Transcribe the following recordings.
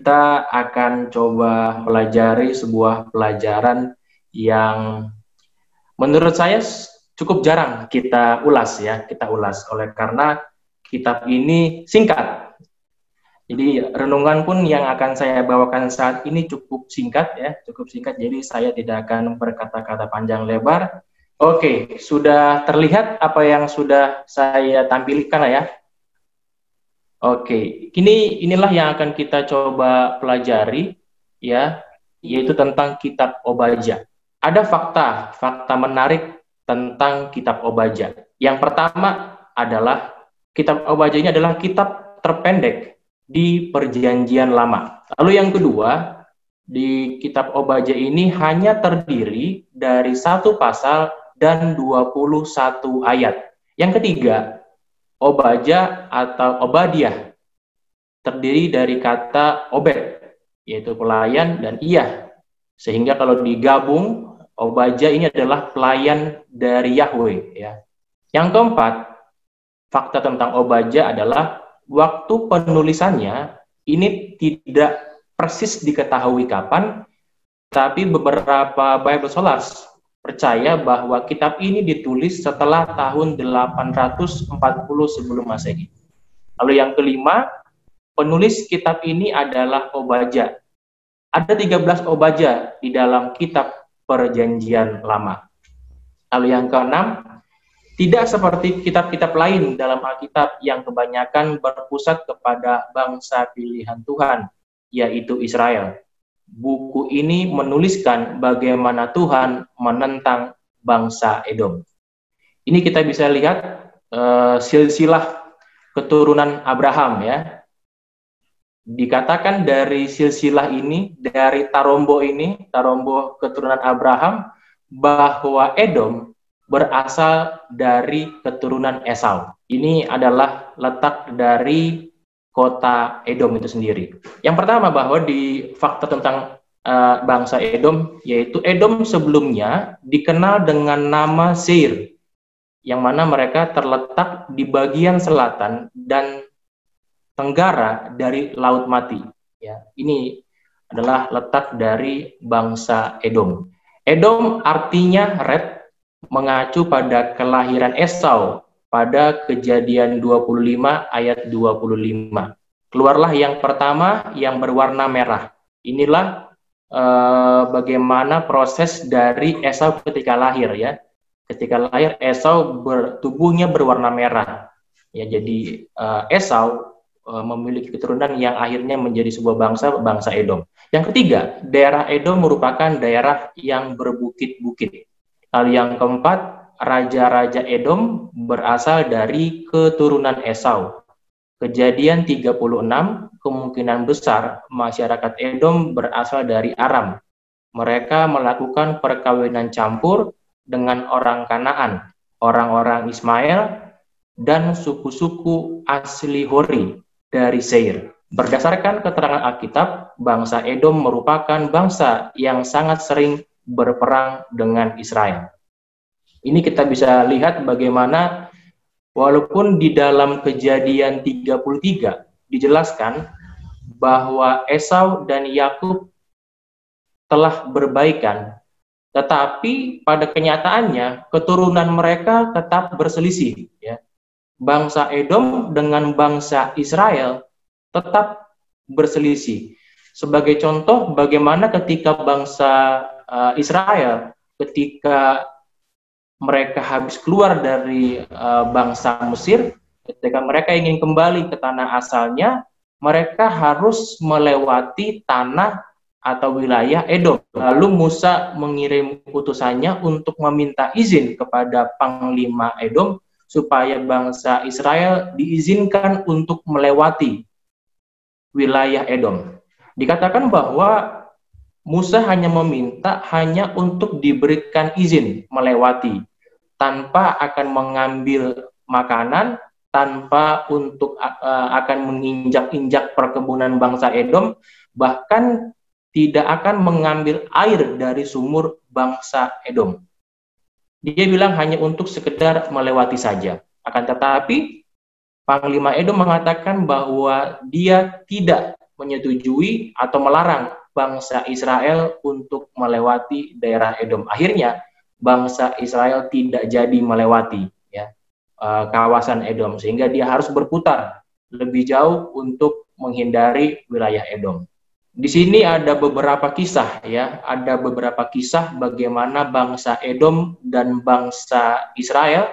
kita akan coba pelajari sebuah pelajaran yang menurut saya cukup jarang kita ulas ya, kita ulas oleh karena kitab ini singkat. Jadi renungan pun yang akan saya bawakan saat ini cukup singkat ya, cukup singkat. Jadi saya tidak akan berkata-kata panjang lebar. Oke, sudah terlihat apa yang sudah saya tampilkan ya Oke, ini inilah yang akan kita coba pelajari ya, yaitu tentang kitab Obaja. Ada fakta, fakta menarik tentang kitab Obaja. Yang pertama adalah kitab Obaja ini adalah kitab terpendek di Perjanjian Lama. Lalu yang kedua, di kitab Obaja ini hanya terdiri dari satu pasal dan 21 ayat. Yang ketiga, Obaja atau Obadiah terdiri dari kata obed, yaitu pelayan dan iya. Sehingga kalau digabung, Obaja ini adalah pelayan dari Yahweh. Ya. Yang keempat, fakta tentang Obaja adalah waktu penulisannya ini tidak persis diketahui kapan, tapi beberapa Bible scholars percaya bahwa kitab ini ditulis setelah tahun 840 sebelum Masehi. Lalu yang kelima, penulis kitab ini adalah Obaja. Ada 13 Obaja di dalam kitab Perjanjian Lama. Lalu yang keenam, tidak seperti kitab-kitab lain dalam Alkitab yang kebanyakan berpusat kepada bangsa pilihan Tuhan, yaitu Israel buku ini menuliskan bagaimana Tuhan menentang bangsa Edom. Ini kita bisa lihat uh, silsilah keturunan Abraham ya. Dikatakan dari silsilah ini, dari Tarombo ini, Tarombo keturunan Abraham, bahwa Edom berasal dari keturunan Esau. Ini adalah letak dari kota Edom itu sendiri. Yang pertama bahwa di fakta tentang uh, bangsa Edom yaitu Edom sebelumnya dikenal dengan nama Seir yang mana mereka terletak di bagian selatan dan tenggara dari Laut Mati. Ya, ini adalah letak dari bangsa Edom. Edom artinya red mengacu pada kelahiran Esau pada kejadian 25 ayat 25. Keluarlah yang pertama yang berwarna merah. Inilah eh, bagaimana proses dari Esau ketika lahir ya. Ketika lahir Esau ber, tubuhnya berwarna merah. Ya jadi eh, Esau eh, memiliki keturunan yang akhirnya menjadi sebuah bangsa bangsa Edom. Yang ketiga, daerah Edom merupakan daerah yang berbukit-bukit. Lalu yang keempat, raja-raja Edom berasal dari keturunan Esau. Kejadian 36, kemungkinan besar masyarakat Edom berasal dari Aram. Mereka melakukan perkawinan campur dengan orang Kanaan, orang-orang Ismail, dan suku-suku asli Hori dari Seir. Berdasarkan keterangan Alkitab, bangsa Edom merupakan bangsa yang sangat sering berperang dengan Israel. Ini kita bisa lihat bagaimana walaupun di dalam kejadian 33 dijelaskan bahwa Esau dan Yakub telah berbaikan, tetapi pada kenyataannya keturunan mereka tetap berselisih. Ya. Bangsa Edom dengan bangsa Israel tetap berselisih. Sebagai contoh, bagaimana ketika bangsa uh, Israel ketika mereka habis keluar dari uh, bangsa Mesir, ketika mereka ingin kembali ke tanah asalnya, mereka harus melewati tanah atau wilayah Edom. Lalu Musa mengirim utusannya untuk meminta izin kepada panglima Edom supaya bangsa Israel diizinkan untuk melewati wilayah Edom. Dikatakan bahwa Musa hanya meminta hanya untuk diberikan izin melewati tanpa akan mengambil makanan, tanpa untuk uh, akan menginjak-injak perkebunan bangsa Edom, bahkan tidak akan mengambil air dari sumur bangsa Edom. Dia bilang hanya untuk sekedar melewati saja. Akan tetapi Panglima Edom mengatakan bahwa dia tidak menyetujui atau melarang bangsa Israel untuk melewati daerah Edom. Akhirnya bangsa Israel tidak jadi melewati ya eh, kawasan Edom sehingga dia harus berputar lebih jauh untuk menghindari wilayah Edom. Di sini ada beberapa kisah ya, ada beberapa kisah bagaimana bangsa Edom dan bangsa Israel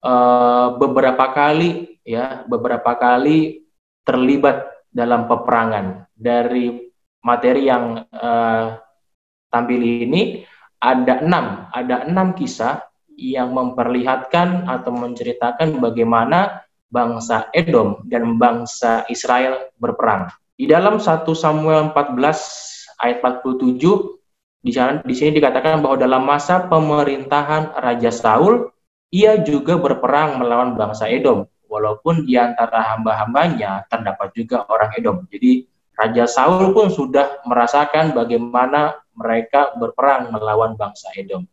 uh, beberapa kali ya, beberapa kali terlibat dalam peperangan. Dari materi yang uh, tampil ini ada enam, ada enam kisah yang memperlihatkan atau menceritakan bagaimana bangsa Edom dan bangsa Israel berperang. Di dalam 1 Samuel 14 ayat 47 di sana di sini dikatakan bahwa dalam masa pemerintahan Raja Saul ia juga berperang melawan bangsa Edom walaupun di antara hamba-hambanya terdapat juga orang Edom. Jadi Raja Saul pun sudah merasakan bagaimana mereka berperang melawan bangsa Edom.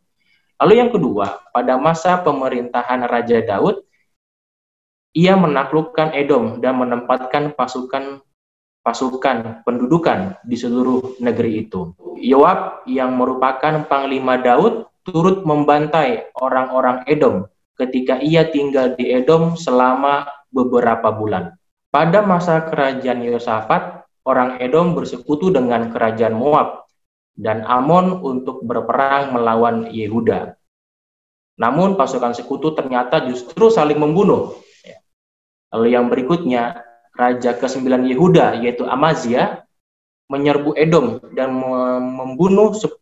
Lalu yang kedua, pada masa pemerintahan Raja Daud, ia menaklukkan Edom dan menempatkan pasukan pasukan pendudukan di seluruh negeri itu. Yoab yang merupakan panglima Daud turut membantai orang-orang Edom ketika ia tinggal di Edom selama beberapa bulan. Pada masa kerajaan Yosafat, orang Edom bersekutu dengan kerajaan Moab dan Amon untuk berperang melawan Yehuda. Namun pasukan sekutu ternyata justru saling membunuh. Lalu yang berikutnya, raja ke-9 Yehuda yaitu Amazia menyerbu Edom dan membunuh 10.000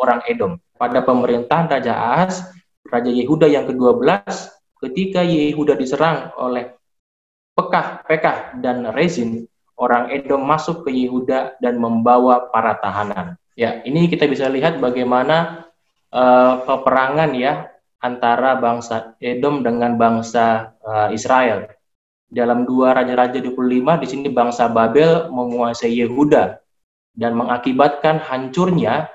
orang Edom. Pada pemerintahan Raja Ahaz, Raja Yehuda yang ke-12, ketika Yehuda diserang oleh Pekah, Pekah dan Rezin, orang Edom masuk ke Yehuda dan membawa para tahanan. Ya, ini kita bisa lihat bagaimana uh, peperangan ya antara bangsa Edom dengan bangsa uh, Israel dalam dua Raja-Raja 25 di sini bangsa Babel menguasai Yehuda dan mengakibatkan hancurnya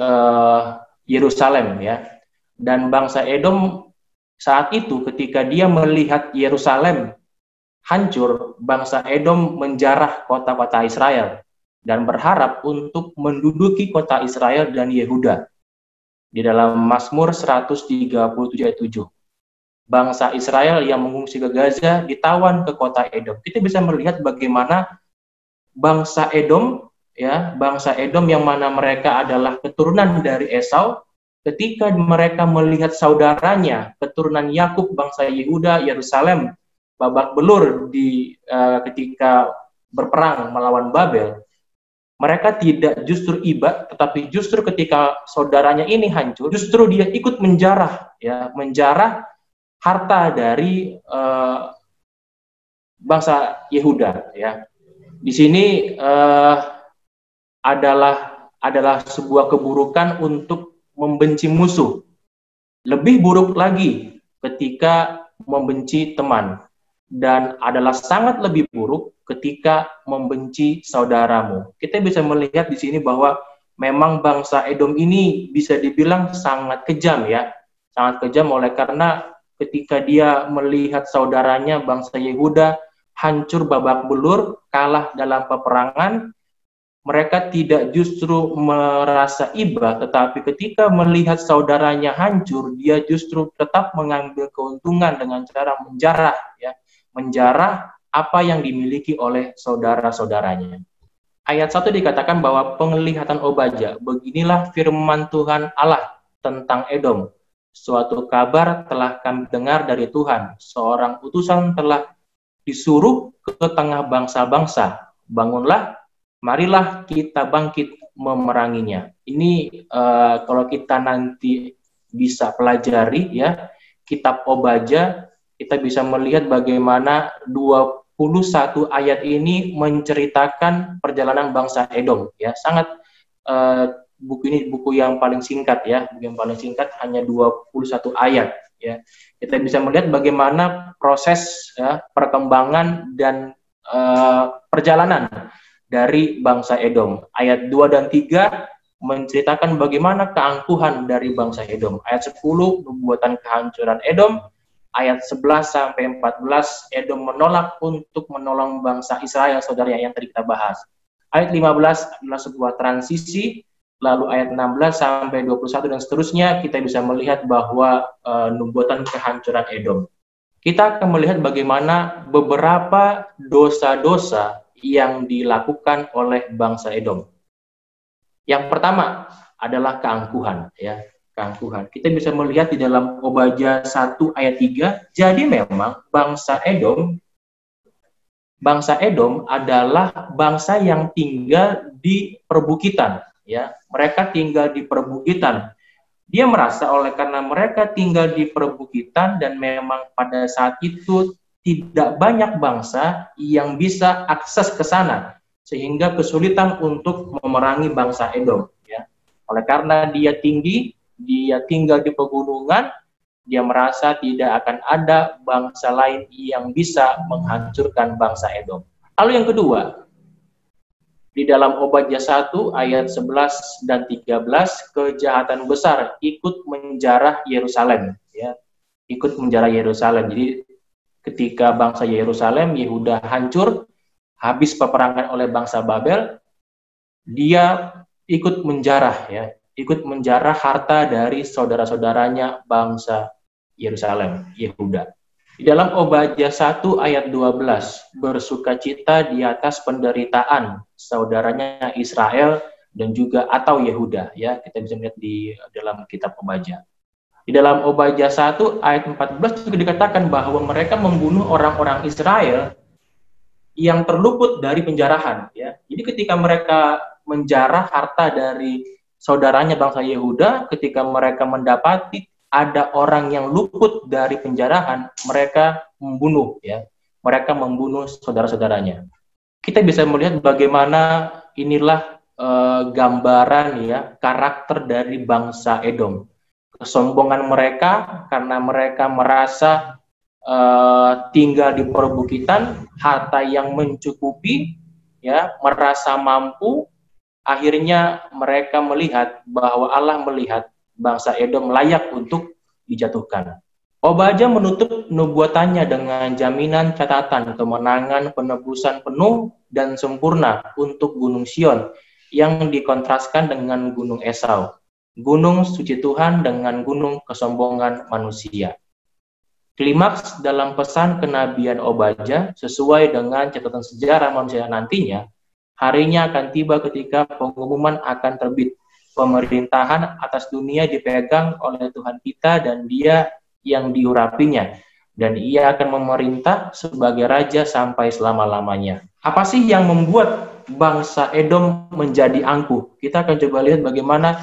uh, Yerusalem ya. Dan bangsa Edom saat itu ketika dia melihat Yerusalem hancur, bangsa Edom menjarah kota-kota Israel dan berharap untuk menduduki kota Israel dan Yehuda. Di dalam Mazmur 137 ayat 7 bangsa Israel yang mengungsi ke Gaza ditawan ke kota Edom. Kita bisa melihat bagaimana bangsa Edom ya, bangsa Edom yang mana mereka adalah keturunan dari Esau ketika mereka melihat saudaranya, keturunan Yakub bangsa Yehuda, Yerusalem babak belur di uh, ketika berperang melawan Babel, mereka tidak justru iba, tetapi justru ketika saudaranya ini hancur, justru dia ikut menjarah, ya, menjarah harta dari uh, bangsa Yehuda ya. Di sini uh, adalah adalah sebuah keburukan untuk membenci musuh. Lebih buruk lagi ketika membenci teman dan adalah sangat lebih buruk ketika membenci saudaramu. Kita bisa melihat di sini bahwa memang bangsa Edom ini bisa dibilang sangat kejam ya. Sangat kejam oleh karena ketika dia melihat saudaranya bangsa Yehuda hancur babak belur, kalah dalam peperangan, mereka tidak justru merasa iba, tetapi ketika melihat saudaranya hancur, dia justru tetap mengambil keuntungan dengan cara menjarah, ya, menjarah apa yang dimiliki oleh saudara-saudaranya. Ayat 1 dikatakan bahwa penglihatan Obaja, beginilah firman Tuhan Allah tentang Edom, Suatu kabar telah kami dengar dari Tuhan. Seorang utusan telah disuruh ke tengah bangsa-bangsa. Bangunlah, marilah kita bangkit memeranginya. Ini uh, kalau kita nanti bisa pelajari ya kitab Obaja, kita bisa melihat bagaimana 21 ayat ini menceritakan perjalanan bangsa Edom ya. Sangat uh, buku ini buku yang paling singkat ya, buku yang paling singkat hanya 21 ayat ya. Kita bisa melihat bagaimana proses ya, perkembangan dan uh, perjalanan dari bangsa Edom. Ayat 2 dan 3 menceritakan bagaimana keangkuhan dari bangsa Edom. Ayat 10 pembuatan kehancuran Edom, ayat 11 sampai 14 Edom menolak untuk menolong bangsa Israel saudara yang tadi kita bahas. Ayat 15 adalah sebuah transisi lalu ayat 16 sampai 21 dan seterusnya kita bisa melihat bahwa uh, nubuatan kehancuran Edom. Kita akan melihat bagaimana beberapa dosa-dosa yang dilakukan oleh bangsa Edom. Yang pertama adalah keangkuhan ya keangkuhan. Kita bisa melihat di dalam Obaja 1 ayat 3, jadi memang bangsa Edom bangsa Edom adalah bangsa yang tinggal di perbukitan, ya. Mereka tinggal di perbukitan. Dia merasa oleh karena mereka tinggal di perbukitan dan memang pada saat itu tidak banyak bangsa yang bisa akses ke sana sehingga kesulitan untuk memerangi bangsa Edom, ya. Oleh karena dia tinggi, dia tinggal di pegunungan, dia merasa tidak akan ada bangsa lain yang bisa menghancurkan bangsa Edom. Lalu yang kedua, di dalam Obadya 1 ayat 11 dan 13 kejahatan besar ikut menjarah Yerusalem ya. Ikut menjarah Yerusalem. Jadi ketika bangsa Yerusalem Yehuda hancur habis peperangan oleh bangsa Babel dia ikut menjarah ya ikut menjarah harta dari saudara-saudaranya bangsa Yerusalem, Yehuda. Di dalam Obadya 1 ayat 12, bersukacita di atas penderitaan saudaranya Israel dan juga atau Yehuda ya kita bisa melihat di dalam kitab Obadya. Di dalam Obadya 1 ayat 14 juga dikatakan bahwa mereka membunuh orang-orang Israel yang terluput dari penjarahan ya. Jadi ketika mereka menjarah harta dari saudaranya bangsa Yehuda ketika mereka mendapati ada orang yang luput dari penjarahan, mereka membunuh ya. Mereka membunuh saudara-saudaranya. Kita bisa melihat bagaimana inilah e, gambaran ya karakter dari bangsa Edom. Kesombongan mereka karena mereka merasa e, tinggal di perbukitan, harta yang mencukupi ya, merasa mampu akhirnya mereka melihat bahwa Allah melihat bangsa Edom layak untuk dijatuhkan. Obaja menutup nubuatannya dengan jaminan catatan kemenangan penebusan penuh dan sempurna untuk Gunung Sion yang dikontraskan dengan Gunung Esau, Gunung Suci Tuhan dengan Gunung Kesombongan Manusia. Klimaks dalam pesan kenabian Obaja sesuai dengan catatan sejarah manusia nantinya Harinya akan tiba ketika pengumuman akan terbit. Pemerintahan atas dunia dipegang oleh Tuhan kita dan dia yang diurapinya. Dan ia akan memerintah sebagai raja sampai selama-lamanya. Apa sih yang membuat bangsa Edom menjadi angkuh? Kita akan coba lihat bagaimana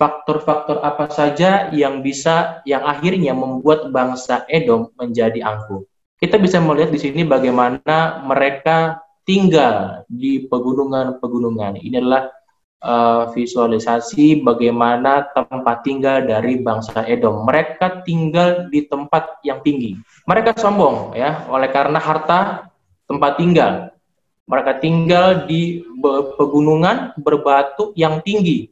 faktor-faktor apa saja yang bisa yang akhirnya membuat bangsa Edom menjadi angkuh. Kita bisa melihat di sini bagaimana mereka tinggal di pegunungan-pegunungan. Ini adalah uh, visualisasi bagaimana tempat tinggal dari bangsa Edom. Mereka tinggal di tempat yang tinggi. Mereka sombong ya, oleh karena harta tempat tinggal. Mereka tinggal di pegunungan berbatu yang tinggi,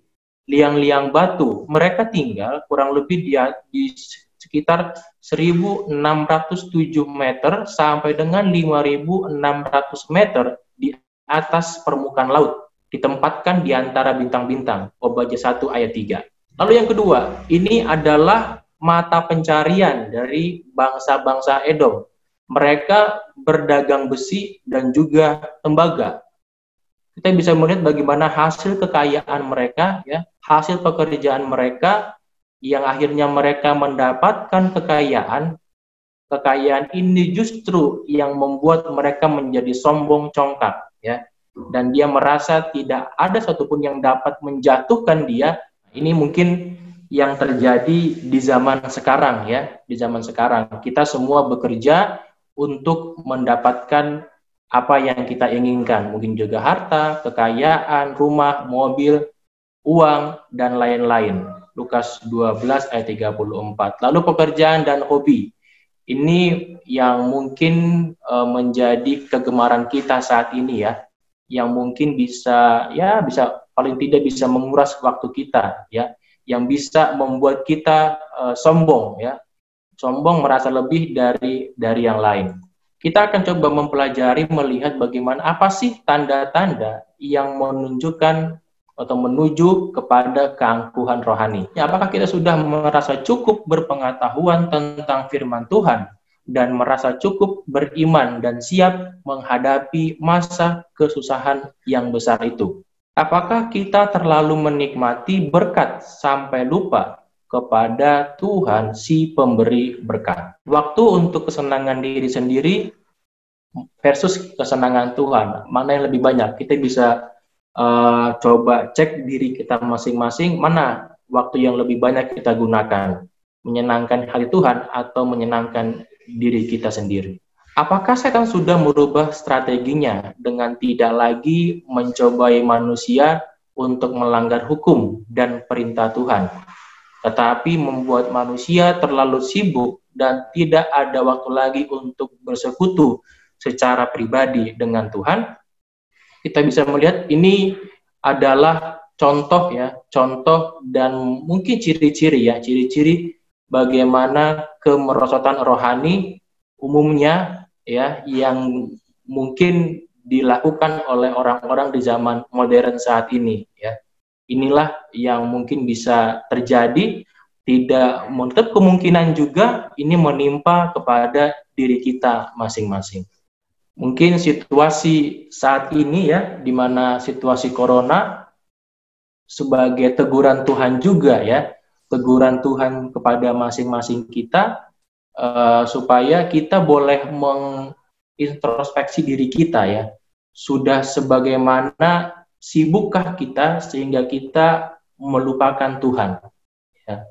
liang-liang batu. Mereka tinggal kurang lebih di, di sekitar 1607 meter sampai dengan 5600 meter di atas permukaan laut ditempatkan di antara bintang-bintang Obaja 1 ayat 3. Lalu yang kedua, ini adalah mata pencarian dari bangsa-bangsa Edom. Mereka berdagang besi dan juga tembaga. Kita bisa melihat bagaimana hasil kekayaan mereka, ya, hasil pekerjaan mereka yang akhirnya mereka mendapatkan kekayaan, kekayaan ini justru yang membuat mereka menjadi sombong congkak, ya. Dan dia merasa tidak ada satupun yang dapat menjatuhkan dia. Ini mungkin yang terjadi di zaman sekarang, ya, di zaman sekarang. Kita semua bekerja untuk mendapatkan apa yang kita inginkan, mungkin juga harta, kekayaan, rumah, mobil, uang, dan lain-lain Lukas 12 ayat 34. Lalu pekerjaan dan hobi. Ini yang mungkin uh, menjadi kegemaran kita saat ini ya, yang mungkin bisa ya bisa paling tidak bisa menguras waktu kita ya, yang bisa membuat kita uh, sombong ya. sombong merasa lebih dari dari yang lain. Kita akan coba mempelajari melihat bagaimana apa sih tanda-tanda yang menunjukkan atau menuju kepada keangkuhan rohani. Ya, apakah kita sudah merasa cukup berpengetahuan tentang firman Tuhan dan merasa cukup beriman dan siap menghadapi masa kesusahan yang besar itu? Apakah kita terlalu menikmati berkat sampai lupa kepada Tuhan si pemberi berkat. Waktu untuk kesenangan diri sendiri versus kesenangan Tuhan, mana yang lebih banyak? Kita bisa uh, coba cek diri kita masing-masing, mana waktu yang lebih banyak kita gunakan, menyenangkan hati Tuhan atau menyenangkan diri kita sendiri. Apakah setan sudah merubah strateginya dengan tidak lagi mencobai manusia untuk melanggar hukum dan perintah Tuhan, tetapi membuat manusia terlalu sibuk dan tidak ada waktu lagi untuk bersekutu secara pribadi dengan Tuhan, kita bisa melihat ini adalah contoh ya, contoh dan mungkin ciri-ciri ya, ciri-ciri bagaimana kemerosotan rohani umumnya ya yang mungkin dilakukan oleh orang-orang di zaman modern saat ini ya inilah yang mungkin bisa terjadi tidak menutup kemungkinan juga ini menimpa kepada diri kita masing-masing. Mungkin situasi saat ini ya, di mana situasi corona sebagai teguran Tuhan juga ya, teguran Tuhan kepada masing-masing kita uh, supaya kita boleh mengintrospeksi diri kita ya. Sudah sebagaimana sibukkah kita sehingga kita melupakan Tuhan? Ya.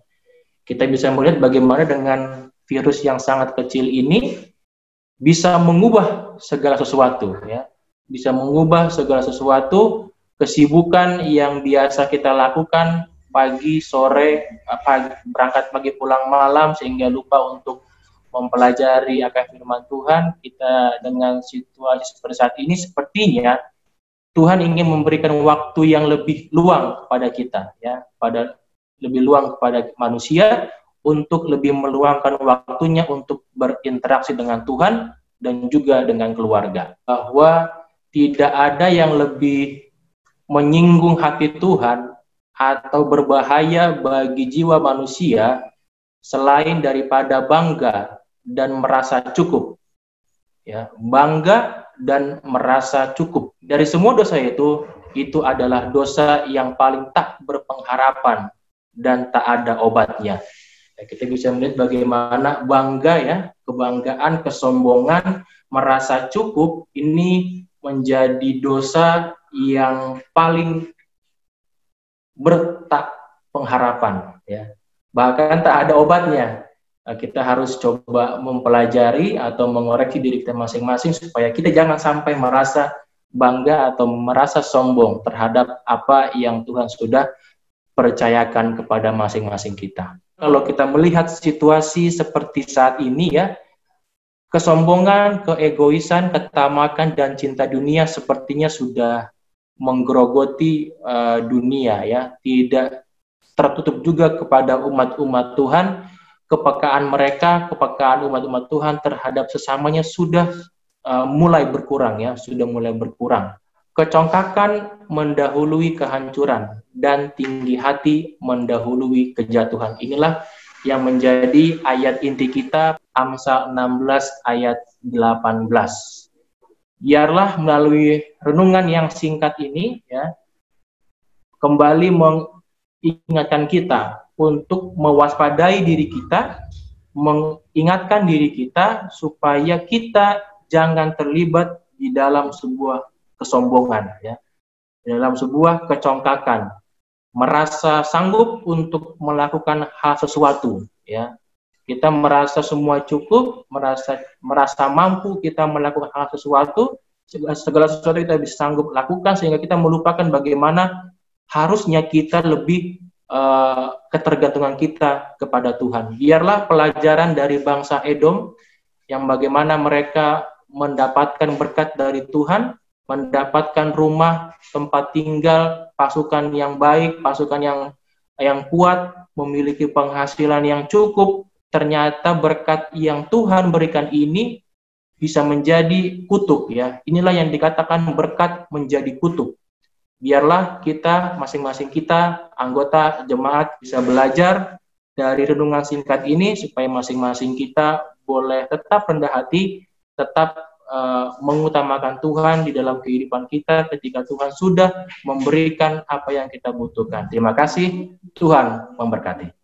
Kita bisa melihat bagaimana dengan virus yang sangat kecil ini bisa mengubah segala sesuatu, ya, bisa mengubah segala sesuatu. Kesibukan yang biasa kita lakukan pagi, sore, pagi, berangkat pagi, pulang malam sehingga lupa untuk mempelajari akan firman Tuhan. Kita dengan situasi seperti saat ini sepertinya Tuhan ingin memberikan waktu yang lebih luang kepada kita ya, pada lebih luang kepada manusia untuk lebih meluangkan waktunya untuk berinteraksi dengan Tuhan dan juga dengan keluarga. Bahwa tidak ada yang lebih menyinggung hati Tuhan atau berbahaya bagi jiwa manusia selain daripada bangga dan merasa cukup. Ya, bangga dan merasa cukup. Dari semua dosa itu, itu adalah dosa yang paling tak berpengharapan dan tak ada obatnya. Ya, kita bisa melihat bagaimana bangga ya, kebanggaan, kesombongan, merasa cukup ini menjadi dosa yang paling bertak pengharapan ya. Bahkan tak ada obatnya. Eh, kita harus coba mempelajari atau mengoreksi diri kita masing-masing supaya kita jangan sampai merasa bangga atau merasa sombong terhadap apa yang Tuhan sudah percayakan kepada masing-masing kita. Kalau kita melihat situasi seperti saat ini ya, kesombongan, keegoisan, ketamakan dan cinta dunia sepertinya sudah menggerogoti uh, dunia ya, tidak tertutup juga kepada umat-umat Tuhan kepekaan mereka, kepekaan umat-umat Tuhan terhadap sesamanya sudah uh, mulai berkurang ya, sudah mulai berkurang. Kecongkakan mendahului kehancuran dan tinggi hati mendahului kejatuhan. Inilah yang menjadi ayat inti kita Amsal 16 ayat 18. Biarlah melalui renungan yang singkat ini ya kembali mengingatkan kita untuk mewaspadai diri kita, mengingatkan diri kita supaya kita jangan terlibat di dalam sebuah kesombongan ya. Dalam sebuah kecongkakan, merasa sanggup untuk melakukan hal sesuatu ya. Kita merasa semua cukup, merasa merasa mampu kita melakukan hal sesuatu, segala sesuatu kita bisa sanggup lakukan sehingga kita melupakan bagaimana harusnya kita lebih uh, ketergantungan kita kepada Tuhan. Biarlah pelajaran dari bangsa Edom yang bagaimana mereka mendapatkan berkat dari Tuhan, mendapatkan rumah, tempat tinggal, pasukan yang baik, pasukan yang yang kuat, memiliki penghasilan yang cukup, ternyata berkat yang Tuhan berikan ini bisa menjadi kutuk ya. Inilah yang dikatakan berkat menjadi kutuk. Biarlah kita masing-masing kita anggota jemaat bisa belajar dari renungan singkat ini supaya masing-masing kita boleh tetap rendah hati, tetap uh, mengutamakan Tuhan di dalam kehidupan kita ketika Tuhan sudah memberikan apa yang kita butuhkan. Terima kasih, Tuhan memberkati.